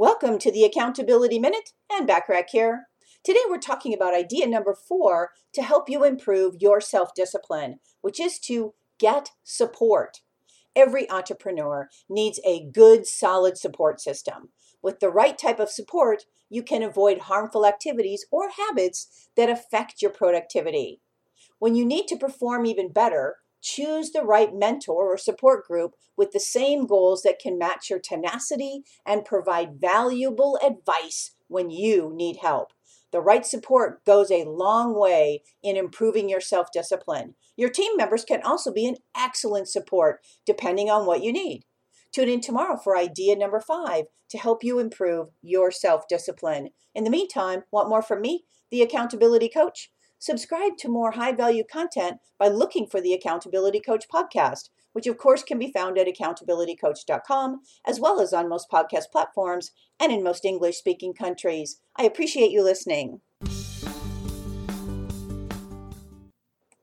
Welcome to the Accountability Minute Anne Bachrach here. Today we're talking about idea number four to help you improve your self discipline, which is to get support. Every entrepreneur needs a good, solid support system. With the right type of support, you can avoid harmful activities or habits that affect your productivity. When you need to perform even better, choose the right mentor or support group with the same goals that can match your tenacity and provide valuable advice when you need help. The right support goes a long way in improving your self discipline. Your team members can also be an excellent support depending on what you need. Tune in tomorrow for idea number five to help you improve your self discipline. In the meantime, want more from me, the accountability coach? Subscribe to more high value content by looking for the Accountability Coach podcast, which of course can be found at accountabilitycoach.com, as well as on most podcast platforms and in most English speaking countries. I appreciate you listening.